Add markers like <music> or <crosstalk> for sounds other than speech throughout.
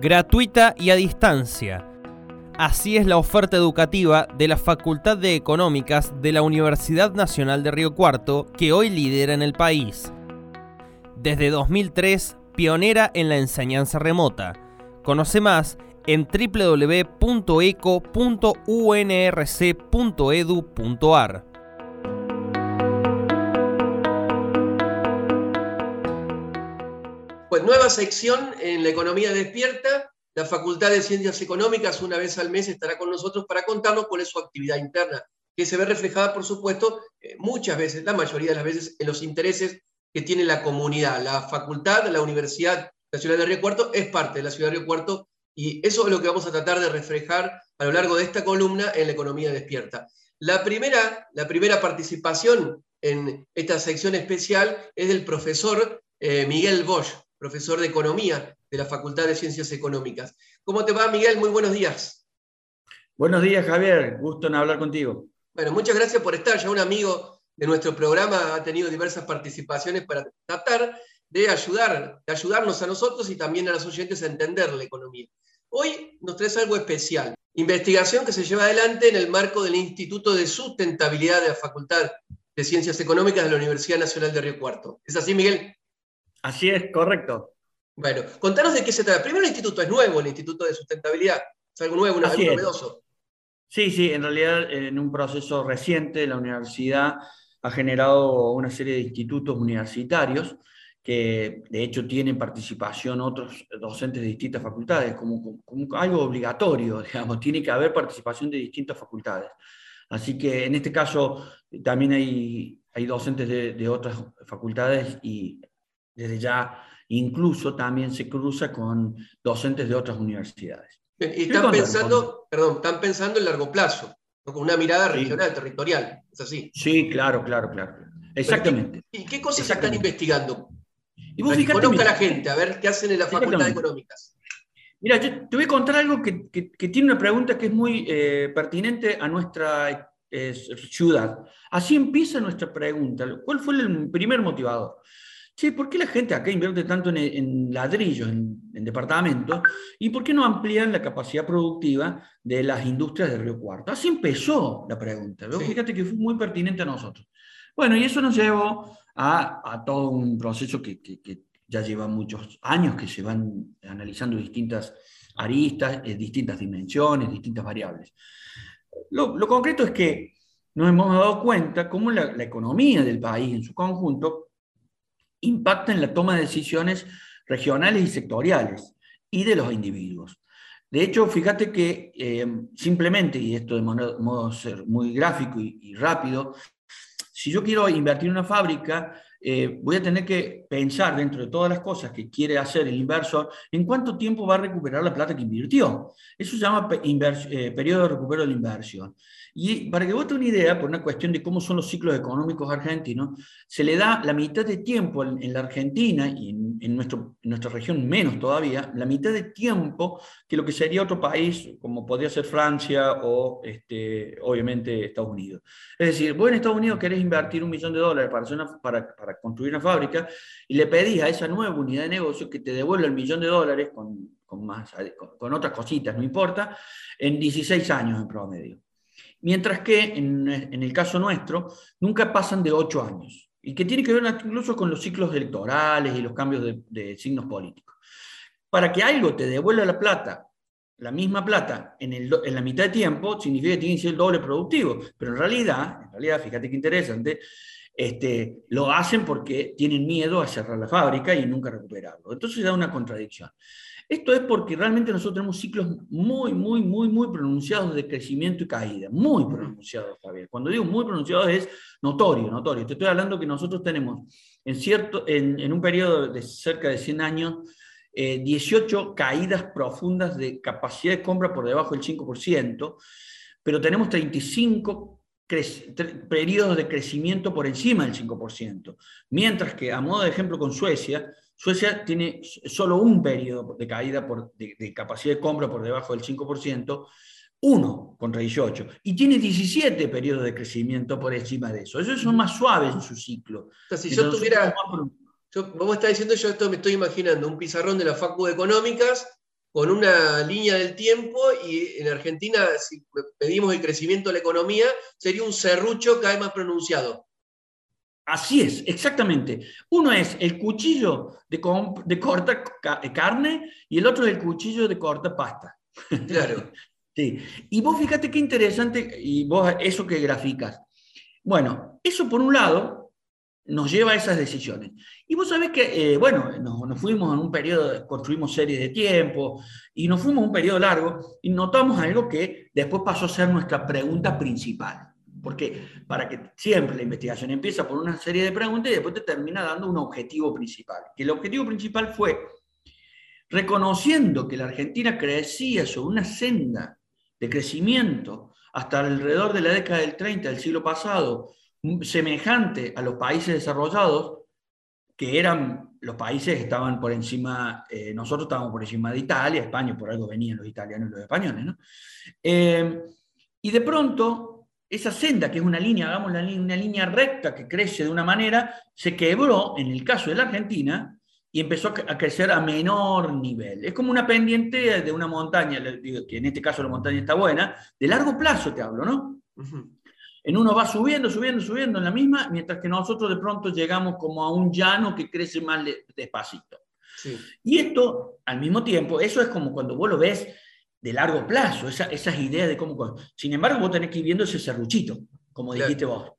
gratuita y a distancia. Así es la oferta educativa de la Facultad de Económicas de la Universidad Nacional de Río Cuarto, que hoy lidera en el país. Desde 2003, pionera en la enseñanza remota. Conoce más en www.eco.unrc.edu.ar. Pues nueva sección en la economía despierta. La Facultad de Ciencias Económicas una vez al mes estará con nosotros para contarnos cuál es su actividad interna, que se ve reflejada, por supuesto, eh, muchas veces, la mayoría de las veces, en los intereses que tiene la comunidad. La facultad la Universidad Nacional de Río Cuarto es parte de la ciudad de Río Cuarto y eso es lo que vamos a tratar de reflejar a lo largo de esta columna en la economía despierta. La primera, la primera participación en esta sección especial es del profesor eh, Miguel Bosch profesor de Economía de la Facultad de Ciencias Económicas. ¿Cómo te va, Miguel? Muy buenos días. Buenos días, Javier. Gusto en hablar contigo. Bueno, muchas gracias por estar. Ya un amigo de nuestro programa ha tenido diversas participaciones para tratar de ayudar, de ayudarnos a nosotros y también a los oyentes a entender la economía. Hoy nos traes algo especial. Investigación que se lleva adelante en el marco del Instituto de Sustentabilidad de la Facultad de Ciencias Económicas de la Universidad Nacional de Río Cuarto. ¿Es así, Miguel? Así es, correcto. Bueno, contanos de qué se trata. Primero el instituto es nuevo, el Instituto de Sustentabilidad. Es algo nuevo, algo novedoso. Sí, sí, en realidad en un proceso reciente la universidad ha generado una serie de institutos universitarios que de hecho tienen participación otros docentes de distintas facultades, como, algo obligatorio, <laughs> digamos, tiene que haber participación de distintas facultades. Así que en este caso también hay, hay docentes de, de otras facultades y desde ya incluso también se cruza con docentes de otras universidades. Y están pensando, perdón, están pensando en largo plazo, con una mirada regional, territorial, ¿es así? Sí, claro, claro, claro. Exactamente. ¿Y qué cosas están investigando? Y vos fíjate, conozca a la gente, a ver qué hacen en la Facultad de Económicas. Mira, yo te voy a contar algo que, tiene una pregunta que es muy eh, pertinente a nuestra eh, ciudad. Así empieza nuestra pregunta. ¿Cuál fue el primer motivador? Sí, ¿por qué la gente acá invierte tanto en, ladrillos, en, departamentos? ¿Y por qué no amplían la capacidad productiva de las industrias de Río Cuarto? Así empezó la pregunta. Fíjate que fue muy pertinente a nosotros. Bueno, y eso nos llevó a, todo un proceso que, ya lleva muchos años, que se van analizando distintas aristas, eh, distintas dimensiones, distintas variables. Lo, concreto es que nos hemos dado cuenta cómo la, la economía del país en su conjunto impacta en la toma de decisiones regionales y sectoriales y de los individuos. De hecho, fíjate que eh, simplemente, y esto de modo, muy gráfico y, rápido, si yo quiero invertir en una fábrica, eh, voy a tener que pensar dentro de todas las cosas que quiere hacer el inversor, en cuánto tiempo va a recuperar la plata que invirtió. Eso se llama eh, periodo de recupero de la inversión. Y para que vos te una idea, por una cuestión de cómo son los ciclos económicos argentinos, se le da la mitad de tiempo en, la Argentina y en, nuestro, nuestra región menos todavía, la mitad de tiempo que lo que sería otro país, como podría ser Francia o este, obviamente Estados Unidos. Es decir, vos en Estados Unidos querés invertir un millón de dólares para, para, para construir una fábrica y le pedís a esa nueva unidad de negocio que te devuelva el millón de dólares con, con, más, con otras cositas, no importa, en 16 años en promedio. Mientras que en, el caso nuestro, nunca pasan de ocho años, y que tiene que ver incluso con los ciclos electorales y los cambios de, signos políticos. Para que algo te devuelva la plata la misma plata en, la mitad de tiempo significa que tiene que ser el doble productivo. Pero en realidad, en realidad, fíjate qué interesante, este, lo hacen porque tienen miedo a cerrar la fábrica y nunca recuperarlo. Entonces da una contradicción. Esto es porque realmente nosotros tenemos ciclos muy, muy, muy, muy pronunciados de crecimiento y caída. Muy pronunciados, Javier. Cuando digo muy pronunciados es notorio, notorio. Te estoy hablando que nosotros tenemos en, cierto, en, un periodo de cerca de 100 años 18 eh, caídas profundas de capacidad de compra por debajo del 5%, pero tenemos 35 periodos de crecimiento por encima del 5%. Mientras que, a modo de ejemplo con Suecia, Suecia tiene solo un periodo de caída de, capacidad de compra por debajo del 5%, uno contra 18, y tiene 17 periodos de crecimiento por encima de eso. Esos son más suaves en su ciclo. si yo tuviera, yo, vos estás diciendo, yo esto me estoy imaginando, un pizarrón de la Facu de Económicas con una línea del tiempo y en Argentina, si pedimos el crecimiento de la economía, sería un serrucho cada vez más pronunciado. Así es, exactamente. Uno es el cuchillo de, de corta carne y el otro es el cuchillo de corta pasta. Claro. <laughs> sí. Y vos fíjate qué interesante, y vos eso que graficas. Bueno, eso por un lado nos lleva a esas decisiones. Y vos sabés que, eh, bueno, nos, fuimos en un periodo, construimos series de tiempo, y nos fuimos un periodo largo, y notamos algo que después pasó a ser nuestra pregunta principal. Porque para que siempre la investigación empieza por una serie de preguntas y después te termina dando un objetivo principal. Que el objetivo principal fue, reconociendo que la Argentina crecía sobre una senda de crecimiento hasta alrededor de la década del 30 del siglo pasado, semejante a los países desarrollados, que eran los países que estaban por encima, eh, nosotros estábamos por encima de Italia, España, por algo venían los italianos y los españoles, ¿no? Eh, y de pronto esa senda, que es una línea, hagamos una línea recta que crece de una manera, se quebró en el caso de la Argentina y empezó a crecer a menor nivel. Es como una pendiente de una montaña, que en este caso la montaña está buena, de largo plazo te hablo, ¿no? En uno va subiendo, subiendo, subiendo en la misma, mientras que nosotros de pronto llegamos como a un llano que crece más despacito. Y esto, al mismo tiempo, eso es como cuando vos lo ves de largo plazo, esas ideas de cómo... Sin embargo, vos tenés que ir viendo ese serruchito, como dijiste vos.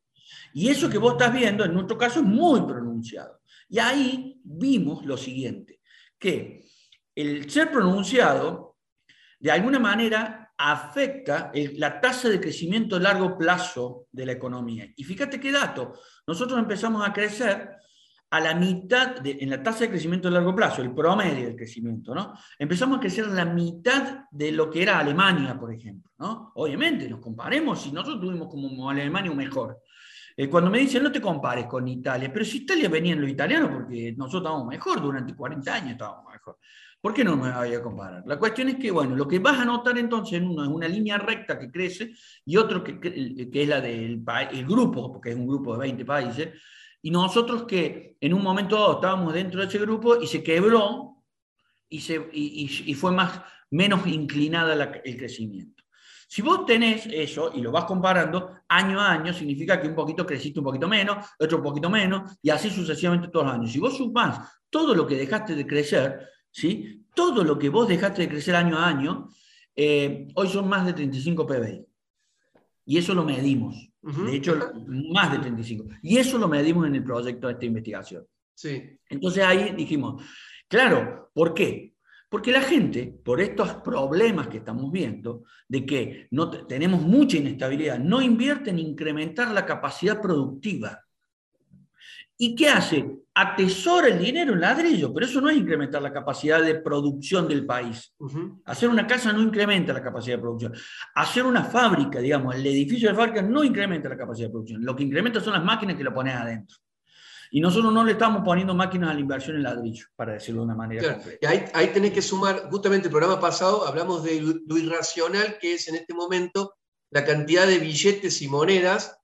Y eso que vos estás viendo, en nuestro caso, es muy pronunciado. Y ahí vimos lo siguiente, que el ser pronunciado, de alguna manera, afecta la tasa de crecimiento a largo plazo de la economía. Y fíjate qué dato, nosotros empezamos a crecer a la mitad, en la tasa de crecimiento a largo plazo, el promedio del crecimiento, ¿no? Empezamos a crecer la mitad de lo que era Alemania, por ejemplo, ¿no? Obviamente, nos comparemos, si nosotros tuvimos como Alemania un mejor. Eh, cuando me dicen, no te compares con Italia, pero si Italia venían los italianos, porque nosotros estábamos mejor, durante 40 años estábamos mejor. ¿Por qué no me voy a comparar? La cuestión es que, bueno, lo que vas a notar entonces en uno es una línea recta que crece y otro que, que es la del el grupo, porque es un grupo de 20 países, y nosotros que en un momento dado estábamos dentro de ese grupo y se quebró y, se, y, fue más, menos inclinada el crecimiento. Si vos tenés eso y lo vas comparando año a año, significa que un poquito creciste un poquito menos, otro un poquito menos, y así sucesivamente todos los años. Si vos sumás todo lo que dejaste de crecer, ¿sí? todo lo que vos dejaste de crecer año a año, eh, hoy son más de 35 PBI. Y eso lo medimos. De hecho, más de 35. Y eso lo medimos en el proyecto de esta investigación. Sí. Entonces ahí dijimos, claro, ¿por qué? Porque la gente, por estos problemas que estamos viendo, de que no tenemos mucha inestabilidad, no invierte en incrementar la capacidad productiva. ¿Y qué hace? Atesora el dinero en ladrillo, pero eso no es incrementar la capacidad de producción del país. Hacer una casa no incrementa la capacidad de producción. Hacer una fábrica, digamos, el edificio de fábrica no incrementa la capacidad de producción. Lo que incrementa son las máquinas que lo pones adentro. Y nosotros no le estamos poniendo máquinas a la inversión en ladrillo, para decirlo de una manera. Y ahí, ahí tenés que sumar, justamente el programa pasado hablamos de lo irracional que es en este momento la cantidad de billetes y monedas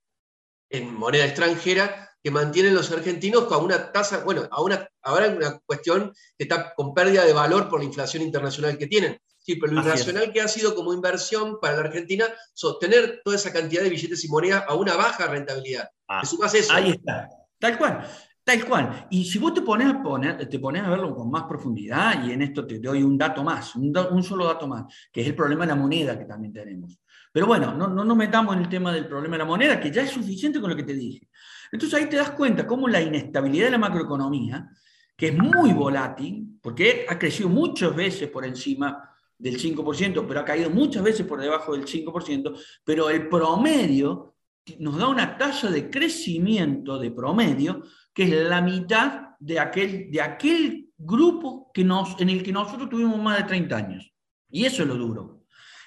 en moneda extranjera que mantienen los argentinos con una tasa, bueno, ahora, ahora hay una cuestión que está con pérdida de valor por la inflación internacional que tienen. Sí, pero lo irracional que ha sido como inversión para la Argentina sostener toda esa cantidad de billetes y monedas a una baja rentabilidad. Ah, eso. Ahí está, tal cual. Tal cual. Y si vos te pones, a poner, te pones a verlo con más profundidad, y en esto te doy un dato más, un, un, solo dato más, que es el problema de la moneda que también tenemos. Pero bueno, no, no nos metamos en el tema del problema de la moneda, que ya es suficiente con lo que te dije. Entonces ahí te das cuenta cómo la inestabilidad de la macroeconomía, que es muy volátil, porque ha crecido muchas veces por encima del 5%, pero ha caído muchas veces por debajo del 5%, pero el promedio nos da una tasa de crecimiento de promedio que es la mitad de aquel, de aquel grupo que nos, en el que nosotros tuvimos más de 30 años. Y eso es lo duro.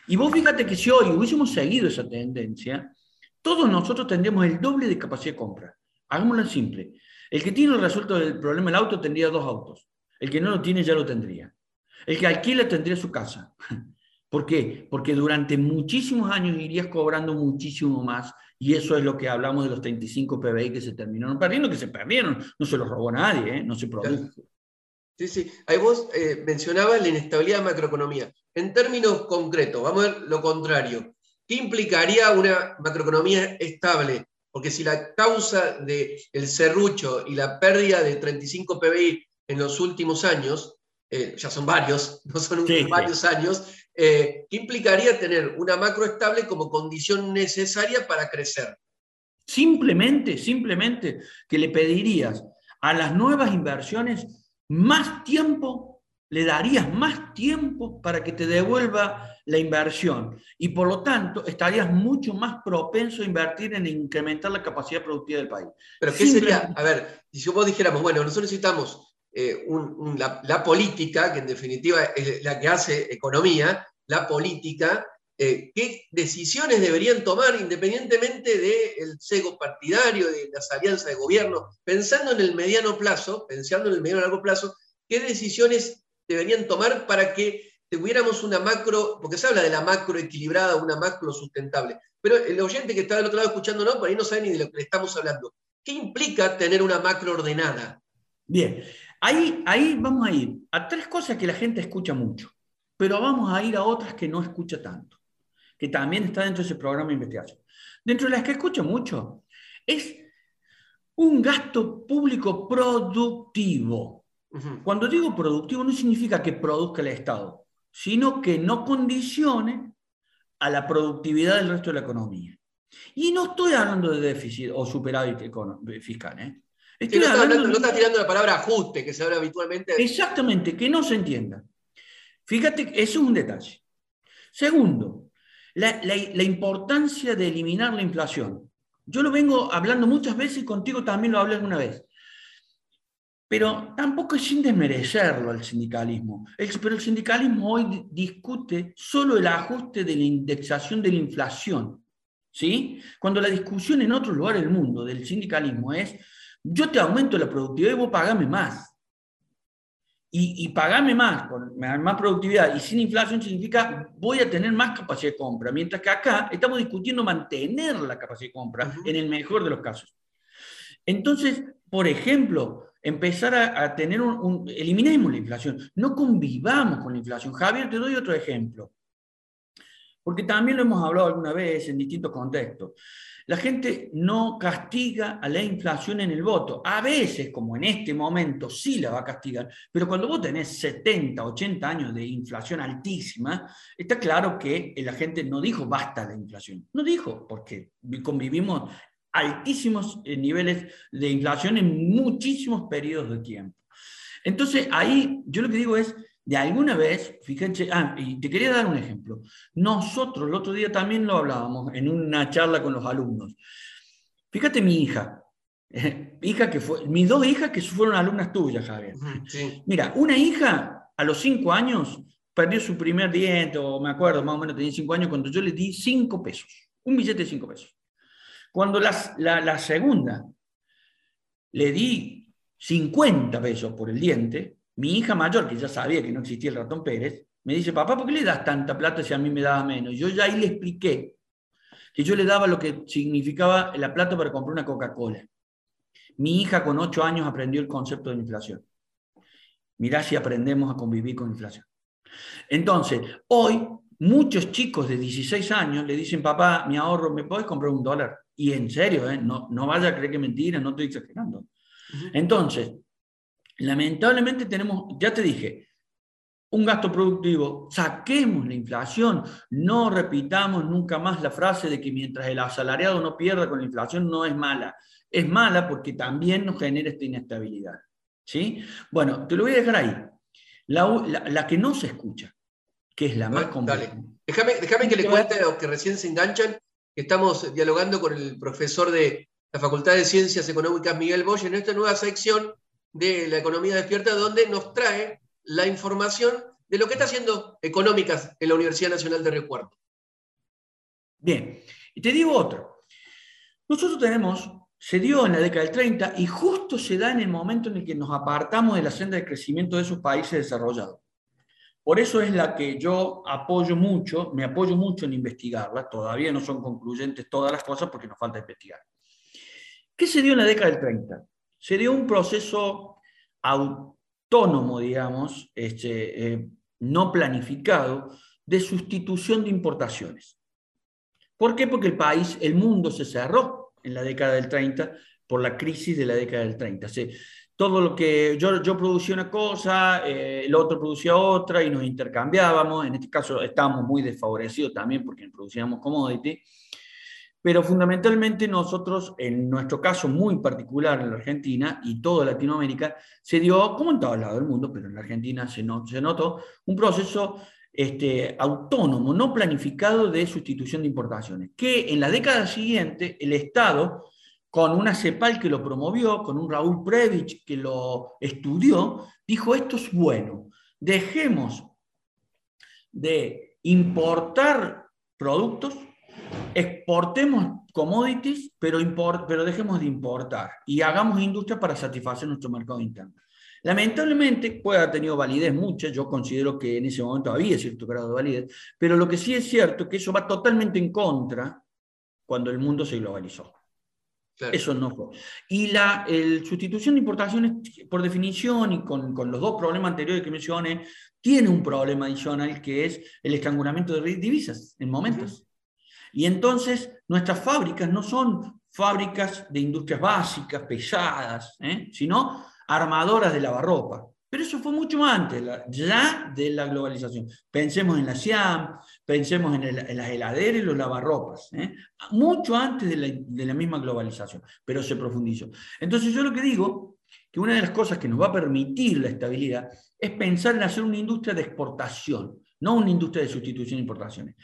Y vos fíjate que si hoy hubiésemos seguido esa tendencia, todos nosotros tendríamos el doble de capacidad de compra. Hagámoslo simple. El que tiene resuelto el problema del auto tendría dos autos. El que no lo tiene ya lo tendría. El que alquila tendría su casa. <laughs> ¿Por qué? Porque durante muchísimos años irías cobrando muchísimo más y eso es lo que hablamos de los 35 PBI que se terminaron perdiendo, que se perdieron, no se los robó nadie, ¿eh? no se produjo. Sí, sí. Ahí vos eh, mencionabas la inestabilidad de macroeconomía. En términos concretos, vamos a ver lo contrario. ¿Qué implicaría una macroeconomía estable? Porque si la causa del el serrucho y la pérdida de 35 PBI en los últimos años, eh, ya son varios, <laughs> no son varios años, eh, ¿qué implicaría tener una macro estable como condición necesaria para crecer? Simplemente, simplemente que le pedirías a las nuevas inversiones más tiempo, le darías más tiempo para que te devuelva la inversión y por lo tanto estarías mucho más propenso a invertir en incrementar la capacidad productiva del país. Pero ¿qué sería? A ver, si vos dijéramos, bueno, nosotros necesitamos eh, la, política, que en definitiva es la que hace economía, la política, eh, qué decisiones deberían tomar independientemente del cego partidario, de las alianzas de gobierno, pensando en el mediano plazo, pensando en el mediano y largo plazo, qué decisiones deberían tomar para que tuviéramos una macro, porque se habla de la macro equilibrada, una macro sustentable, pero el oyente que está del otro lado escuchando, no, por ahí no sabe ni de lo que le estamos hablando. ¿Qué implica tener una macro ordenada? Bien, ahí, ahí vamos a ir a tres cosas que la gente escucha mucho, pero vamos a ir a otras que no escucha tanto, que también está dentro de ese programa de investigación. Dentro de las que escucha mucho, es un gasto público productivo. Cuando digo productivo no significa que produzca el Estado sino que no condicione a la productividad del resto de la economía. Y no estoy hablando de déficit o superávit fiscal. ¿eh? Estoy no, está, tirando la palabra ajuste, que se habla habitualmente. Exactamente, que no se entienda. Fíjate, eso es un detalle. Segundo, la, la importancia de eliminar la inflación. Yo lo vengo hablando muchas veces y contigo también lo hablé alguna vez. Pero tampoco es sin desmerecerlo al sindicalismo. pero el sindicalismo hoy discute solo el ajuste de la indexación de la inflación. ¿sí? Cuando la discusión en otros lugares del mundo del sindicalismo es, yo te aumento la productividad y vos pagame más. Y, y pagame más, con más productividad y sin inflación significa voy a tener más capacidad de compra. Mientras que acá estamos discutiendo mantener la capacidad de compra en el mejor de los casos. Entonces, por ejemplo, empezar a, tener un, Eliminemos la inflación, no convivamos con la inflación. Javier, te doy otro ejemplo, porque también lo hemos hablado alguna vez en distintos contextos. La gente no castiga a la inflación en el voto. A veces, como en este momento, sí la va a castigar, pero cuando vos tenés 70, 80 años de inflación altísima, está claro que la gente no dijo basta la inflación. No dijo, porque convivimos altísimos eh, niveles de inflación en muchísimos periodos de tiempo. Entonces, ahí yo lo que digo es, de alguna vez, fíjense, ah, y te quería dar un ejemplo. Nosotros, el otro día también lo hablábamos en una charla con los alumnos. Fíjate mi hija, <laughs> hija que fue, mis dos hijas que fueron alumnas tuyas, Javier. Mira, una hija a los cinco años perdió su primer diente, o me acuerdo, más o menos tenía cinco años, cuando yo le di cinco pesos, un billete de cinco pesos. Cuando la, segunda le di 50 pesos por el diente, mi hija mayor, que ya sabía que no existía el ratón Pérez, me dice, papá, ¿por qué le das tanta plata si a mí me daba menos? Yo ya ahí le expliqué que yo le daba lo que significaba la plata para comprar una Coca-Cola. Mi hija con 8 años aprendió el concepto de inflación. Mirá si aprendemos a convivir con inflación. Entonces, hoy muchos chicos de 16 años le dicen, papá, mi ahorro, ¿me puedes comprar un dólar? Y en serio, ¿eh? no, no vaya a creer que mentira, no estoy exagerando. Entonces, lamentablemente tenemos, ya te dije, un gasto productivo, saquemos la inflación, no repitamos nunca más la frase de que mientras el asalariado no pierda con la inflación no es mala. Es mala porque también nos genera esta inestabilidad. ¿sí? Bueno, te lo voy a dejar ahí. La, que no se escucha, que es la más compleja. Déjame, déjame que le cuente a los que recién se enganchan Estamos dialogando con el profesor de la Facultad de Ciencias Económicas, Miguel Bosch, en esta nueva sección de la economía despierta, donde nos trae la información de lo que está haciendo Económicas en la Universidad Nacional de Río Cuarto. Bien, y te digo otro. Nosotros tenemos, se dio en la década del 30 y justo se da en el momento en el que nos apartamos de la senda de crecimiento de esos países desarrollados. Por eso es la que yo apoyo mucho, me apoyo mucho en investigarla. Todavía no son concluyentes todas las cosas porque nos falta investigar. ¿Qué se dio en la década del 30? Se dio un proceso autónomo, digamos, este, eh, no planificado, de sustitución de importaciones. ¿Por qué? Porque el país, el mundo se cerró en la década del 30 por la crisis de la década del 30. Todo lo que yo, yo producía una cosa, eh, el otro producía otra y nos intercambiábamos. En este caso estábamos muy desfavorecidos también porque producíamos commodity. Pero fundamentalmente nosotros, en nuestro caso muy particular en la Argentina y toda Latinoamérica, se dio, como en todos lados del mundo, pero en la Argentina se, se notó, un proceso este, autónomo, no planificado de sustitución de importaciones, que en la década siguiente el Estado, con una CEPAL que lo promovió, con un Raúl Previch que lo estudió, dijo, esto es bueno, dejemos de importar productos exportemos commodities, pero, pero dejemos de importar y hagamos industria para satisfacer nuestro mercado interno. Lamentablemente puede haber tenido validez mucha, yo considero que en ese momento había cierto grado de validez, pero lo que sí es cierto es que eso va totalmente en contra cuando el mundo se globalizó. Eso no fue. Y la sustitución de importaciones, por definición, y con, con, los dos problemas anteriores que mencioné, tiene un problema adicional que es el estrangulamiento de divisas en momentos. Y entonces nuestras fábricas no son fábricas de industrias básicas, pesadas, ¿eh? sino armadoras de lavarropa. Pero eso fue mucho antes, ya de la globalización. Pensemos en la SIAM, pensemos en, las heladeras y los lavarropas, ¿eh? mucho antes de la, de la, misma globalización, pero se profundizó. Entonces yo lo que digo, que una de las cosas que nos va a permitir la estabilidad es pensar en hacer una industria de exportación, no una industria de sustitución de importaciones.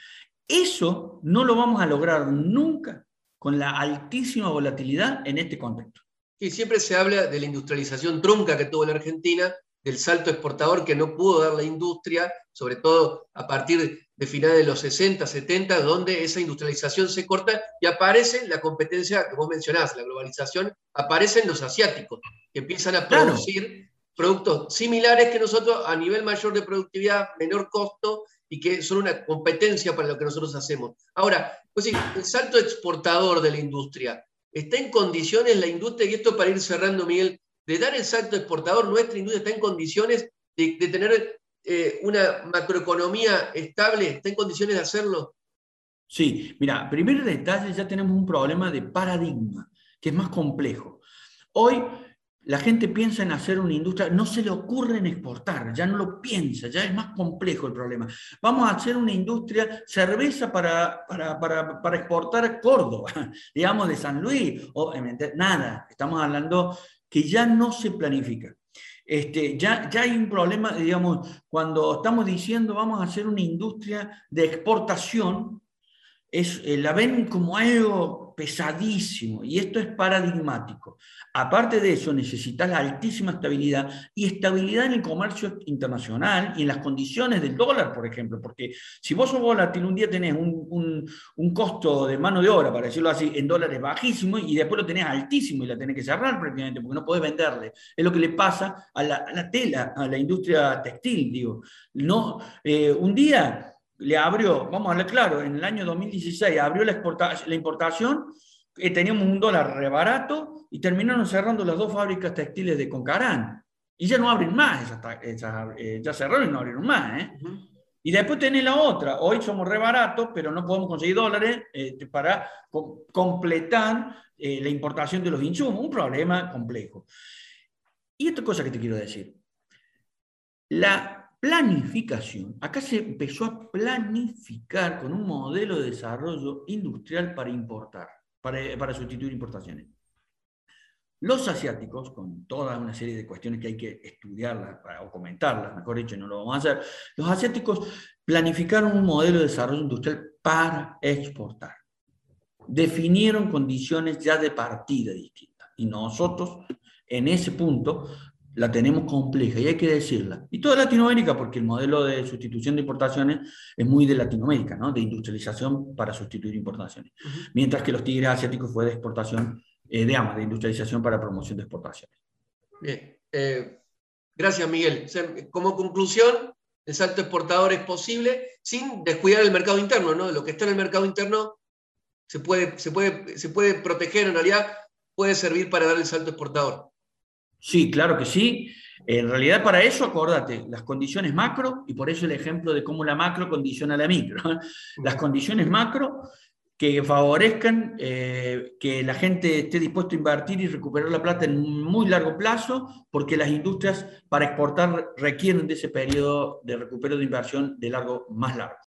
Eso no lo vamos a lograr nunca con la altísima volatilidad en este contexto. Y siempre se habla de la industrialización trunca que tuvo la Argentina, del salto exportador que no pudo dar la industria, sobre todo a partir de finales de los 60, 70, donde esa industrialización se corta y aparece la competencia que vos mencionás, la globalización, aparecen los asiáticos, que empiezan a producir productos similares que nosotros a nivel mayor de productividad, menor costo y que son una competencia para lo que nosotros hacemos. Ahora, pues el salto exportador de la industria, ¿está en condiciones la industria, y esto para ir cerrando, Miguel, de dar el salto exportador, nuestra industria está en condiciones de, tener eh, una macroeconomía estable, está en condiciones de hacerlo? Sí, mira, primer detalle, ya tenemos un problema de paradigma, que es más complejo. Hoy la gente piensa en hacer una industria, no se le ocurre en exportar, ya no lo piensa, ya es más complejo el problema. Vamos a hacer una industria cerveza para, para, exportar a Córdoba, <laughs> digamos de San Luis, obviamente, nada, estamos hablando que ya no se planifica. Este, ya, ya hay un problema, digamos, cuando estamos diciendo vamos a hacer una industria de exportación, es, eh, la ven como algo pesadísimo y esto es paradigmático. Aparte de eso, necesitas la altísima estabilidad y estabilidad en el comercio internacional y en las condiciones del dólar, por ejemplo, porque si vos sos volátil, un día tenés un, un, costo de mano de obra, para decirlo así, en dólares bajísimo y después lo tenés altísimo y la tenés que cerrar prácticamente porque no podés venderle. Es lo que le pasa a la, a la tela, a la industria textil, digo. No, eh, un día le abrió, vamos a hablar claro, en el año 2016 abrió la, la importación, eh, teníamos un dólar rebarato y terminaron cerrando las dos fábricas textiles de Concarán. Y ya no abren más, eh, ya cerraron y no abrieron más. ¿eh? Y después tenés la otra, hoy somos rebaratos, pero no podemos conseguir dólares para completar la importación de los insumos, un problema complejo. Y esta cosa que te quiero decir, la planificación. Acá se empezó a planificar con un modelo de desarrollo industrial para importar, para, sustituir importaciones. Los asiáticos, con toda una serie de cuestiones que hay que estudiarlas o comentarlas, mejor dicho, no lo vamos a hacer, los asiáticos planificaron un modelo de desarrollo industrial para exportar. Definieron condiciones ya de partida distintas. Y nosotros, en ese punto, la tenemos compleja y hay que decirla. Y toda Latinoamérica, porque el modelo de sustitución de importaciones es muy de Latinoamérica, ¿no? de industrialización para sustituir importaciones. Mientras que los tigres asiáticos fue de exportación, eh, de, de industrialización para promoción de exportaciones. Bien. Eh, gracias, Miguel. como conclusión, el salto exportador es posible sin descuidar el mercado interno, ¿no? Lo que está en el mercado interno se puede, se puede, se puede proteger, en realidad puede servir para dar el salto exportador. Sí, claro que sí. En realidad, para eso, acordate, las condiciones macro, y por eso el ejemplo de cómo la macro condiciona la micro. Las condiciones macro que favorezcan eh, que la gente esté dispuesta a invertir y recuperar la plata en muy largo plazo, porque las industrias para exportar requieren de ese periodo de recupero de inversión de largo más largo.